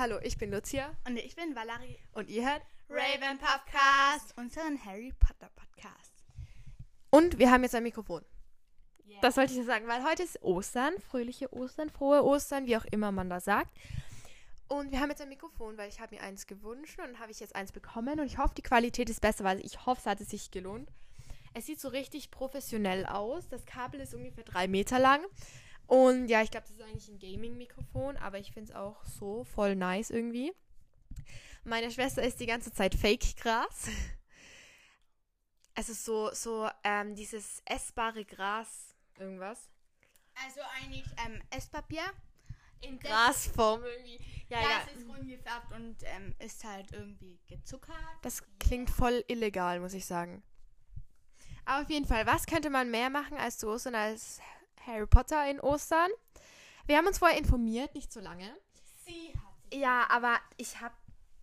Hallo, ich bin Lucia Und ich bin Valerie. und ihr hört. Raven Podcast, unseren Harry Potter Podcast. Und wir haben jetzt ein Mikrofon. Yeah. Das wollte ich nur sagen, weil heute ist Ostern, fröhliche Ostern, frohe Ostern, wie auch immer man das sagt. Und wir haben jetzt ein Mikrofon, weil ich habe mir eins gewünscht und habe ich jetzt eins bekommen und ich hoffe, die Qualität ist besser, weil ich hoffe, es hat es sich gelohnt. Es sieht so richtig professionell aus. Das Kabel ist ungefähr drei Meter lang. Und ja, ich glaube, das ist eigentlich ein Gaming-Mikrofon, aber ich finde es auch so voll nice irgendwie. Meine Schwester ist die ganze Zeit Fake-Gras. Also so, so ähm, dieses essbare Gras, irgendwas. Also eigentlich ähm, Esspapier. In Grasform irgendwie. Ja, Ja, es ist rund gefärbt und ähm, ist halt irgendwie gezuckert. Das klingt voll illegal, muss ich sagen. Aber auf jeden Fall, was könnte man mehr machen als zu Ostern als Harry Potter in Ostern? Wir haben uns vorher informiert, nicht so lange. Sie hat. Ja, aber ich habe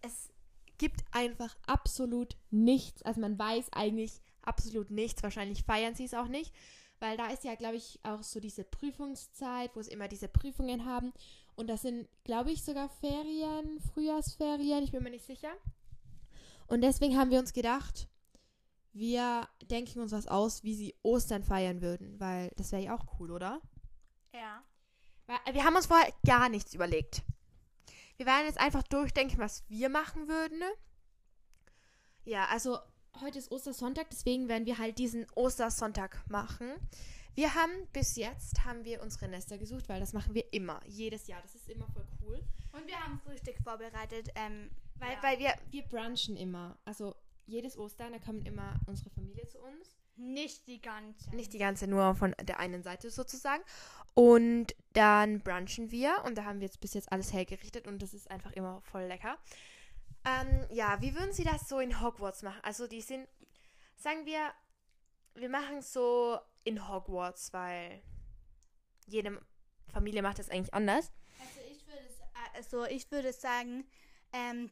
es gibt einfach absolut nichts. Also man weiß eigentlich absolut nichts. Wahrscheinlich feiern sie es auch nicht, weil da ist ja, glaube ich, auch so diese Prüfungszeit, wo sie immer diese Prüfungen haben. Und das sind, glaube ich, sogar Ferien, Frühjahrsferien. Ich bin mir nicht sicher. Und deswegen haben wir uns gedacht, wir denken uns was aus, wie sie Ostern feiern würden, weil das wäre ja auch cool, oder? Ja. Weil Wir haben uns vorher gar nichts überlegt. Wir werden jetzt einfach durchdenken, was wir machen würden. Ja, also heute ist Ostersonntag, deswegen werden wir halt diesen Ostersonntag machen. Wir haben bis jetzt haben wir unsere Nester gesucht, weil das machen wir immer, jedes Jahr. Das ist immer voll cool. Und wir haben Frühstück vorbereitet. Ähm, Weil, ja. weil wir, wir brunchen immer. Also jedes Ostern, da kommt immer unsere Familie zu uns. nicht die ganze. Nicht die ganze, nur von der einen Seite sozusagen. Und dann brunchen wir und da haben wir jetzt bis jetzt alles hergerichtet und das ist einfach immer voll lecker. Ähm, ja, wie würden Sie das so in Hogwarts machen? Also die sind, sagen wir, wir machen so in Hogwarts, weil jede Familie macht das eigentlich anders. Also ich würde, also ich würde sagen, ähm,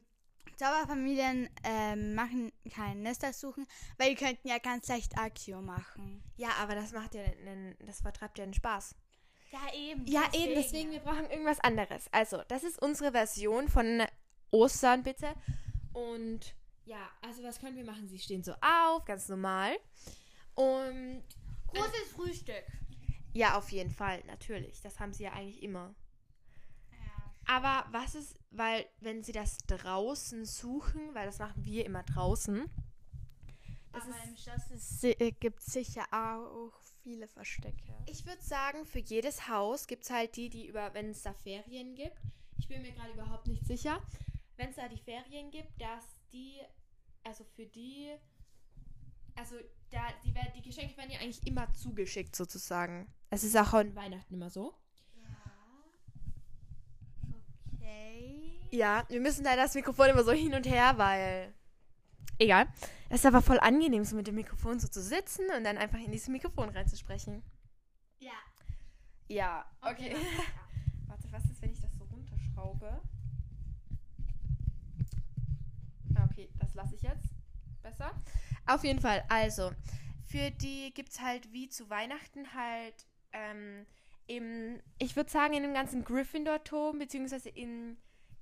Zauberfamilien ähm, machen kein Nester suchen, weil die könnten ja ganz leicht Akio machen. Ja, aber das macht ja einen, das vertreibt ja den Spaß. Ja, eben. Ja, eben, deswegen, wir brauchen irgendwas anderes. Also, das ist unsere Version von Ostern, bitte. Und ja, also was können wir machen? Sie stehen so auf, ganz normal. Und Großes Frühstück. ja, auf jeden Fall, natürlich. Das haben sie ja eigentlich immer. Aber was ist, weil wenn sie das draußen suchen, weil das machen wir immer draußen. Das Aber ist, im Schloss ist, äh, gibt es sicher auch viele Verstecke. ich würde sagen, für jedes Haus gibt es halt die, die über, wenn es da Ferien gibt. Ich bin mir gerade überhaupt nicht sicher. Wenn es da die Ferien gibt, dass die, also für die, also da, die, die Geschenke werden ja eigentlich immer zugeschickt sozusagen. Es ist auch an Weihnachten immer so. Okay. Ja, wir müssen leider das Mikrofon immer so hin und her, weil. Egal. Es ist aber voll angenehm, so mit dem Mikrofon so zu sitzen und dann einfach in dieses Mikrofon reinzusprechen. Ja. Ja, Okay, okay. Warte, was ist, wenn ich das so runterschraube? Ah, Okay, das lasse ich jetzt. Besser. Auf jeden Fall, also, für die gibt es halt wie zu Weihnachten halt ähm, im, ich würde sagen, in dem ganzen Gryffindor-Turm, beziehungsweise im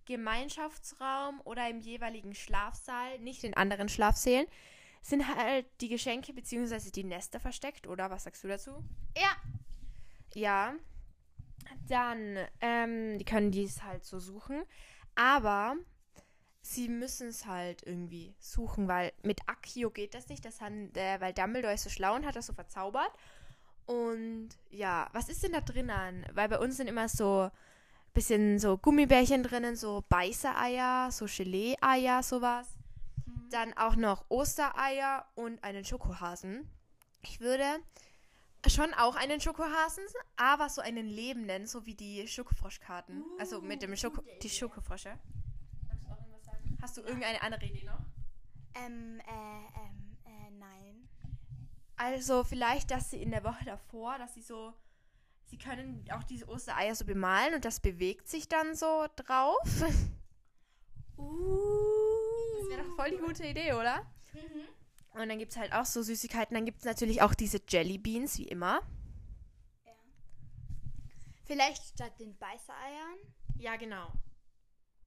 Gemeinschaftsraum oder im jeweiligen Schlafsaal, nicht in anderen Schlafsälen, sind halt die Geschenke beziehungsweise die Nester versteckt, oder? Was sagst du dazu? Ja. Ja. Dann, ähm, die können dies halt so suchen. Aber sie müssen es halt irgendwie suchen, weil mit Accio geht das nicht. Das haben, äh, weil Dumbledore ist so schlau und hat das so verzaubert. Und ja, was ist denn da drinnen? Weil bei uns sind immer so bisschen so Gummibärchen drinnen, so Beißereier, so Gelee-Eier, sowas. Dann auch noch Ostereier und einen Schokohasen. Ich würde schon auch einen Schokohasen, aber so einen lebenden, so wie die Schokofroschkarten. also mit dem Schoko die Schokofrosche. Magst du auch irgendwas sagen? Hast du irgendeine andere Idee noch? Ähm, äh, ähm, äh, nein. Also vielleicht, dass sie in der Woche davor, dass sie so, sie können auch diese Ostereier so bemalen und das bewegt sich dann so drauf. Uh. Das wäre doch voll die gute Idee, oder? Mhm. Und dann gibt es halt auch so Süßigkeiten. Dann gibt es natürlich auch diese Jelly Beans, wie immer. Vielleicht statt den Beißereiern. Ja, genau.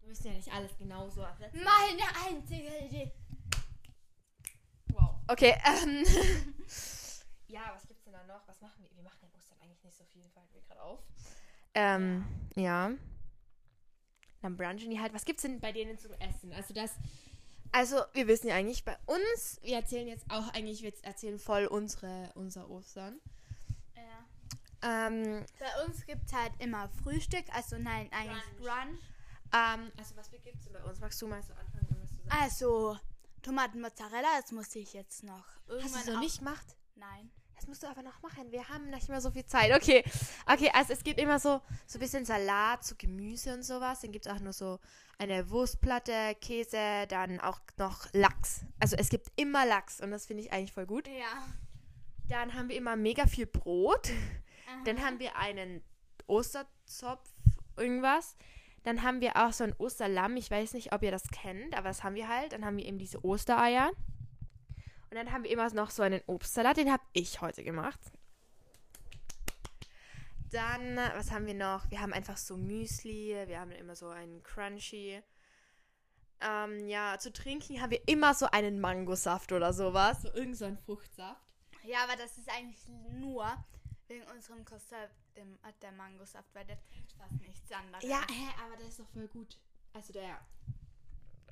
Wir wissen ja nicht alles genauso. Meine einzige Idee. Wow. Okay, ähm. ja, was gibt's denn da noch? Was machen wir? Wir machen Ostern eigentlich nicht so viel, fällt mir gerade auf. Ähm, ja. Dann brunchen die halt. Was gibt's denn bei denen zum Essen? Also das. Also, wir wissen ja eigentlich bei uns, wir erzählen jetzt auch eigentlich, wir erzählen voll unsere, unser Ostern. Ja. Ähm, Bei uns gibt es halt immer Frühstück, also nein, eigentlich Brunch. ähm, also was gibt's denn bei uns? Magst du mal so anfangen, du? Also Tomaten Mozzarella, das muss ich jetzt noch Hast irgendwann du so auch- nicht gemacht? Nein. Das musst du aber noch machen. Wir haben nicht mehr so viel Zeit. Okay. Okay, also es gibt immer so, so ein bisschen Salat, so Gemüse und sowas. Dann gibt es auch nur so eine Wurstplatte, Käse, dann auch noch Lachs. Also es gibt immer Lachs und das finde ich eigentlich voll gut. Ja. Dann haben wir immer mega viel Brot. Dann Aha. haben wir einen Osterzopf, irgendwas. Dann haben wir auch so ein Osterlamm. Ich weiß nicht, ob ihr das kennt, aber das haben wir halt. Dann haben wir eben diese Ostereier. Und dann haben wir immer noch so einen Obstsalat. Den habe ich heute gemacht. Dann, was haben wir noch? Wir haben einfach so Müsli. Wir haben immer so einen Crunchy. Ähm, ja, zu trinken haben wir immer so einen Mangosaft oder sowas. So irgend so ein Fruchtsaft. Ja, aber das ist eigentlich nur wegen unserem Konzept dem, äh, der Mangosaft, weil der trinkt fast nichts anderes. Ja, hä, aber der ist doch voll gut. Also der.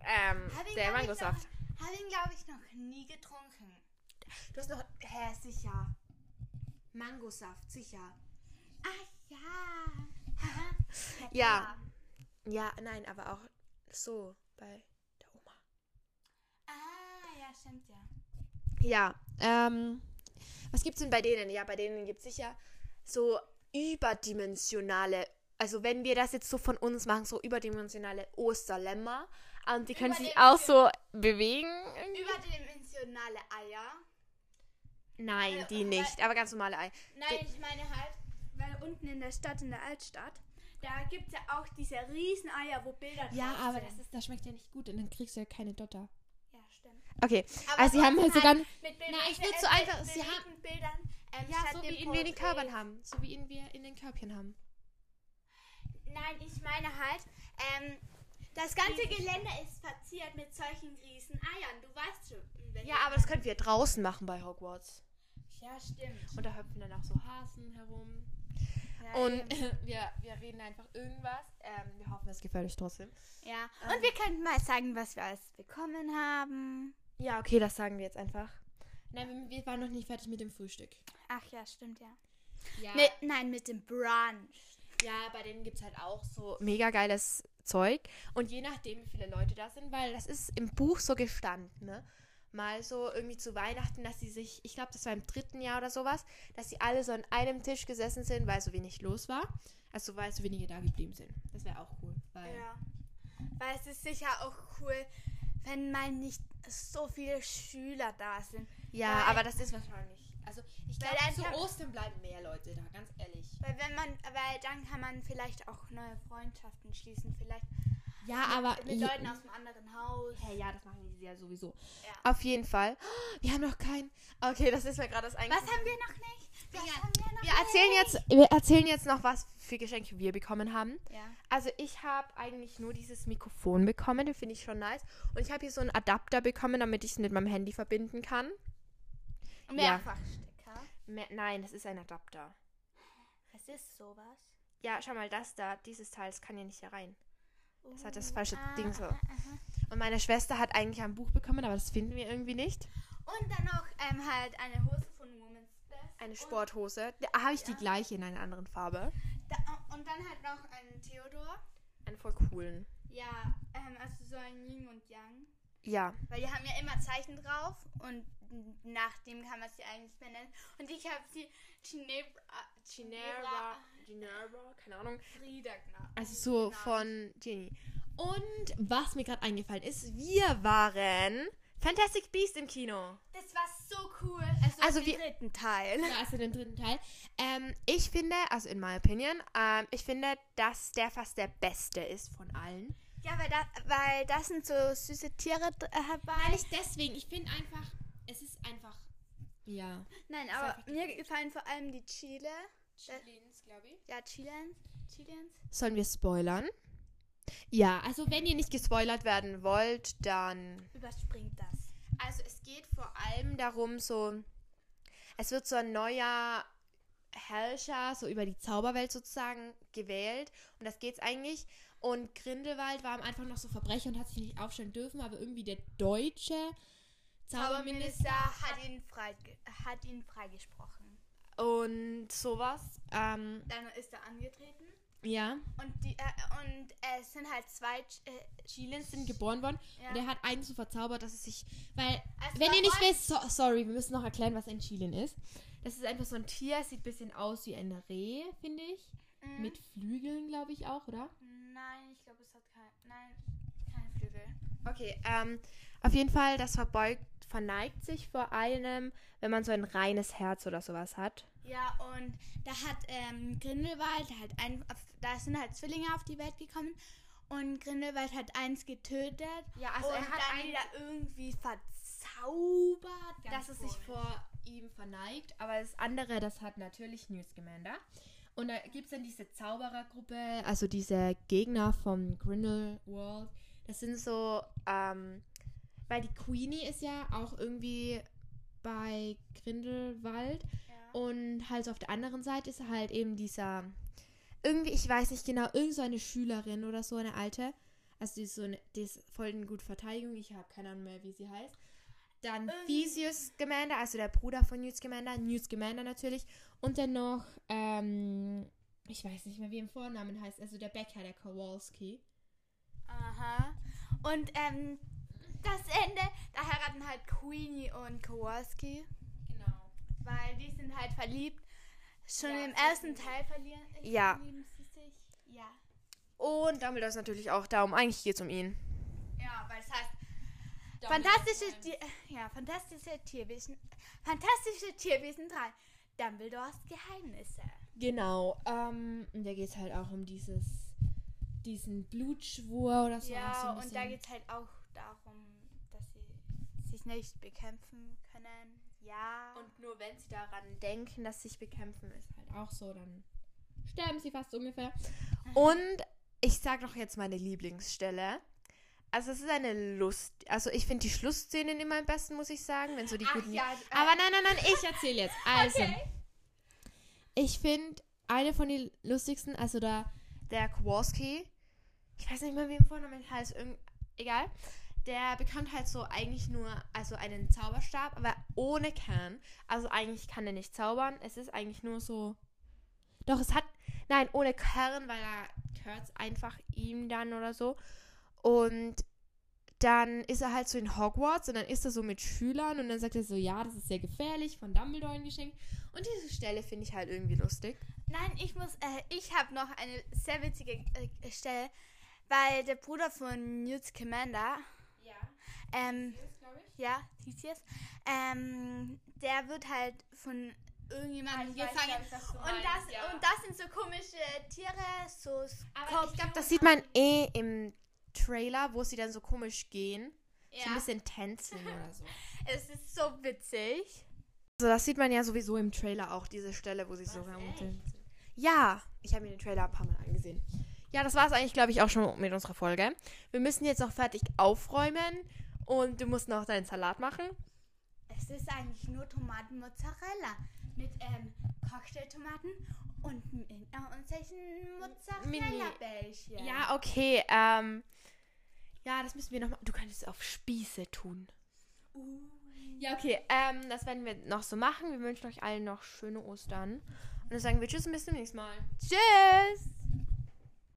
Ähm, der Mangosaft. Habe ihn, glaube ich, noch nie getrunken. Du hast noch. Hä, sicher. Mangosaft, sicher. Ach ja. Ja. Ja, nein, aber auch so bei der Oma. Ah, ja, stimmt ja. Ja, ähm. Was gibt's denn bei denen? Ja, bei denen gibt's sicher so überdimensionale. Also wenn wir das jetzt so von uns machen, so überdimensionale Osterlämmer. Und die können sich auch so bewegen. irgendwie. Überdimensionale Eier. Nein, Äh, die nicht. Aber ganz normale Ei. Nein, ich meine halt, weil unten in der Stadt, in der Altstadt, da gibt es ja auch diese riesen Eier, wo Bilder Ja, drauf aber sind. das, ist, das schmeckt ja nicht gut und dann kriegst du ja keine Dotter. Ja, stimmt. Okay, Aber also sie haben halt trotzdem sogar... mit Bildern, Na, ich mit- würd so einfach- sie haben- Bildern, ähm, Ja, so wie ihn wir in den. Körpern haben. So wie ihn wir in den Körbchen haben. Nein, ich meine halt, ähm, das ganze Gelände ist verziert mit solchen riesen Eiern. Du weißt schon. Ja, aber das könnten wir draußen machen bei Hogwarts. Ja, stimmt. Und da hüpfen dann auch so Hasen herum. Ja, Und eben. wir, wir reden einfach irgendwas. Ähm, wir hoffen, es gefällt euch trotzdem. ja. Und wir könnten mal sagen, was wir alles bekommen haben. Ja, okay, das sagen wir jetzt einfach. Nein, wir, wir waren noch nicht fertig mit dem Frühstück. Ach ja, stimmt ja. Ja, Mit, nein, mit dem Brunch. ja bei denen gibt es halt auch so mega geiles Zeug. Und je nachdem, wie viele Leute da sind, weil das ist im Buch so gestanden, ne? Mal so irgendwie zu Weihnachten, dass sie sich, ich glaube, das war im dritten Jahr oder sowas, dass sie alle so an einem Tisch gesessen sind, weil so wenig los war. Also weil so wenige da geblieben sind. Das wäre auch cool. Weil Ja. Weil es ist sicher auch cool, wenn mal nicht so viele Schüler da sind. Ja, Weil- aber das ist wahrscheinlich. Also ich glaube, zu kann- Ostern bleiben mehr Leute da, ganz ehrlich. Weil wenn man, weil dann kann man vielleicht auch neue Freundschaften schließen. Vielleicht Ja, aber. mit Leuten aus einem anderen Haus. Hey, ja, das machen die ja sowieso. Ja. Auf jeden Fall. Wir haben noch kein. Okay, das ist mir gerade das Was eigentlich. haben wir noch nicht? Was Ja, haben wir noch Wir erzählen jetzt, wir erzählen jetzt noch, was für Geschenke wir bekommen haben. Ja. Also ich habe eigentlich nur dieses Mikrofon bekommen, das finde ich schon nice. Und ich habe hier so einen Adapter bekommen, damit ich es mit meinem Handy verbinden kann. Mehrfachstecker. Me Nein, das ist ein Adapter. Was ist sowas? Ja, schau mal, das da, dieses Teil, das kann ja nicht hier rein. Das hat das Uh, falsche ah, Ding so. ah, aha. Und meine Schwester hat eigentlich ein Buch bekommen, aber das finden wir irgendwie nicht. Und dann noch ähm, halt eine Hose von Woman's Best. Eine Sporthose. Da habe ich die Ja. gleiche in einer anderen Farbe. Da, und dann halt noch einen Theodor. Einen voll coolen. Ja, ähm, also so ein Yin und Yang. Ja. Weil die haben ja immer Zeichen drauf und nach dem kann man sie eigentlich benennen. Und ich habe sie Ginebra, Ginevra, Ginevra, keine Ahnung. Frieda genannt. Also so Genau. von Ginny. Und was mir gerade eingefallen ist, wir waren Fantastic Beast im Kino. Das war so cool. Also, Also den wir- dritten Teil. Ja, also den dritten Teil. Ähm, ich finde, also in my opinion, ähm, ich finde, dass der fast der beste ist von allen. Ja, weil da, weil da sind so süße Tiere d- äh, dabei. Nein, nicht deswegen. Ich finde einfach, es ist einfach, ja. Nein, aber mir gefallen vor allem die Chile. Chilins, glaube ich. Ja, Chilens. Chilens. Sollen wir spoilern? Ja, also wenn ihr nicht gespoilert werden wollt, dann. Überspringt das. Also es geht vor allem darum, so. Es wird so ein neuer Herrscher, so über die Zauberwelt sozusagen, gewählt. Und das geht's eigentlich. Und Grindelwald war am Anfang noch so Verbrecher und hat sich nicht aufstellen dürfen, aber irgendwie der deutsche Zauberminister hat ihn, frei, hat ihn freigesprochen. und sowas. Ähm, Dann ist er angetreten. ja. Und, die, äh, und es sind halt zwei. Äh, Chilens sind geboren worden Ja. und er hat einen so verzaubert, dass es sich. Weil, Also wenn ihr nicht wisst, so, sorry, wir müssen noch erklären, was ein Chilin ist. Das ist einfach so ein Tier, es sieht ein bisschen aus wie ein Reh, finde ich. Mhm. Mit Flügeln, glaube ich auch, oder? Nein, ich glaube, es hat kein. Nein, keine Flügel. Okay, ähm, auf jeden Fall, das verbeugt, verneigt sich vor einem, wenn man so ein reines Herz oder sowas hat. Ja, und da hat ähm, Grindelwald halt ein, da sind halt Zwillinge auf die Welt gekommen und Grindelwald hat eins getötet Ja, und dann wieder irgendwie verzaubert. dass es sich vor ihm verneigt. Aber das andere, das hat natürlich Newt Scamander. Und da gibt es dann diese Zauberergruppe, also diese Gegner vom Grindelwald. Das sind so, ähm, weil die Queenie ist ja auch irgendwie bei Grindelwald. ja. Und halt so auf der anderen Seite ist halt eben dieser, irgendwie, ich weiß nicht genau, irgend so eine Schülerin oder so, eine alte. Also die ist so eine, die ist voll in gut Verteidigung. Ich habe keine Ahnung mehr, wie sie heißt. Dann Irgendwie- Theseus Scamander, also der Bruder von Newt Scamander. Newt Scamander natürlich. Und dann noch, ähm, ich weiß nicht mehr, wie im Vornamen heißt. Also der Bäcker, der Kowalski. Aha. Und ähm, das Ende, da heiraten halt Queenie und Kowalski, Genau. weil die sind halt verliebt. Schon Ja, im das ersten Teil verlieren. Ja. verlieben sie sich. Ja. Und Dumbledore ist natürlich auch da. Um eigentlich geht es um ihn. Ja, weil es heißt Fantastische, Tier, ja, fantastische Tierwesen. Fantastische Tierwesen 3. Dumbledores Geheimnisse. Genau. Ähm, und da geht es halt auch um dieses, diesen Blutschwur oder so. auch so ja, ein und da geht es halt auch darum, dass sie sich nicht bekämpfen können. Ja. Und nur wenn sie daran denken, dass sich bekämpfen, ist halt auch so, dann sterben sie fast ungefähr. Und ich sag doch jetzt meine Lieblingsstelle. Also es ist eine Lust. Also ich finde die Schlussszenen immer am besten, muss ich sagen, wenn so die Ach guten. ja, äh, Aber nein, nein, nein, ich erzähle jetzt. Also, Okay. ich finde eine von den lustigsten, also da der Kowalski, ich weiß nicht mehr, wie im Vornamen heißt, egal. Der bekommt halt so eigentlich nur, also einen Zauberstab, aber ohne Kern. Also eigentlich kann er nicht zaubern. Es ist eigentlich nur so. Doch, es hat. Nein, ohne Kern, weil er gehört einfach ihm dann oder so. Und dann ist er halt so in Hogwarts und dann ist er so mit Schülern und dann sagt er so, ja, das ist sehr gefährlich, von Dumbledore ein Geschenk. Und diese Stelle finde ich halt irgendwie lustig. Nein, ich muss, äh, ich habe noch eine sehr witzige äh, Stelle, weil der Bruder von Newt Scamander, Ja, ähm, glaube ich. ja, Theseus, ähm, der wird halt von irgendjemandem gefangen. und, das, und das sind so komische Tiere, so Aber ich glaube, das sieht man eh im Trailer, wo sie dann so komisch gehen. So ein ja, bisschen tänzeln oder so. es ist so witzig. Also das sieht man ja sowieso im Trailer auch, diese Stelle, wo sie so Was, herumtänzeln. Ja, ich habe mir den Trailer ein paar Mal angesehen. Ja, das war es eigentlich, glaube ich, auch schon mit unserer Folge. Wir müssen jetzt noch fertig aufräumen und du musst noch deinen Salat machen. Es ist eigentlich nur Tomaten-Mozzarella mit ähm, Cocktailtomaten und, äh, und solchen Mozzarella-Bällchen. Ja, okay. Ähm, ja, das müssen wir noch mal. Du könntest es auf Spieße tun. Uh. Ja, okay. Ähm, das werden wir noch so machen. Wir wünschen euch allen noch schöne Ostern. Und dann sagen wir Tschüss und bis zum nächsten Mal. Tschüss!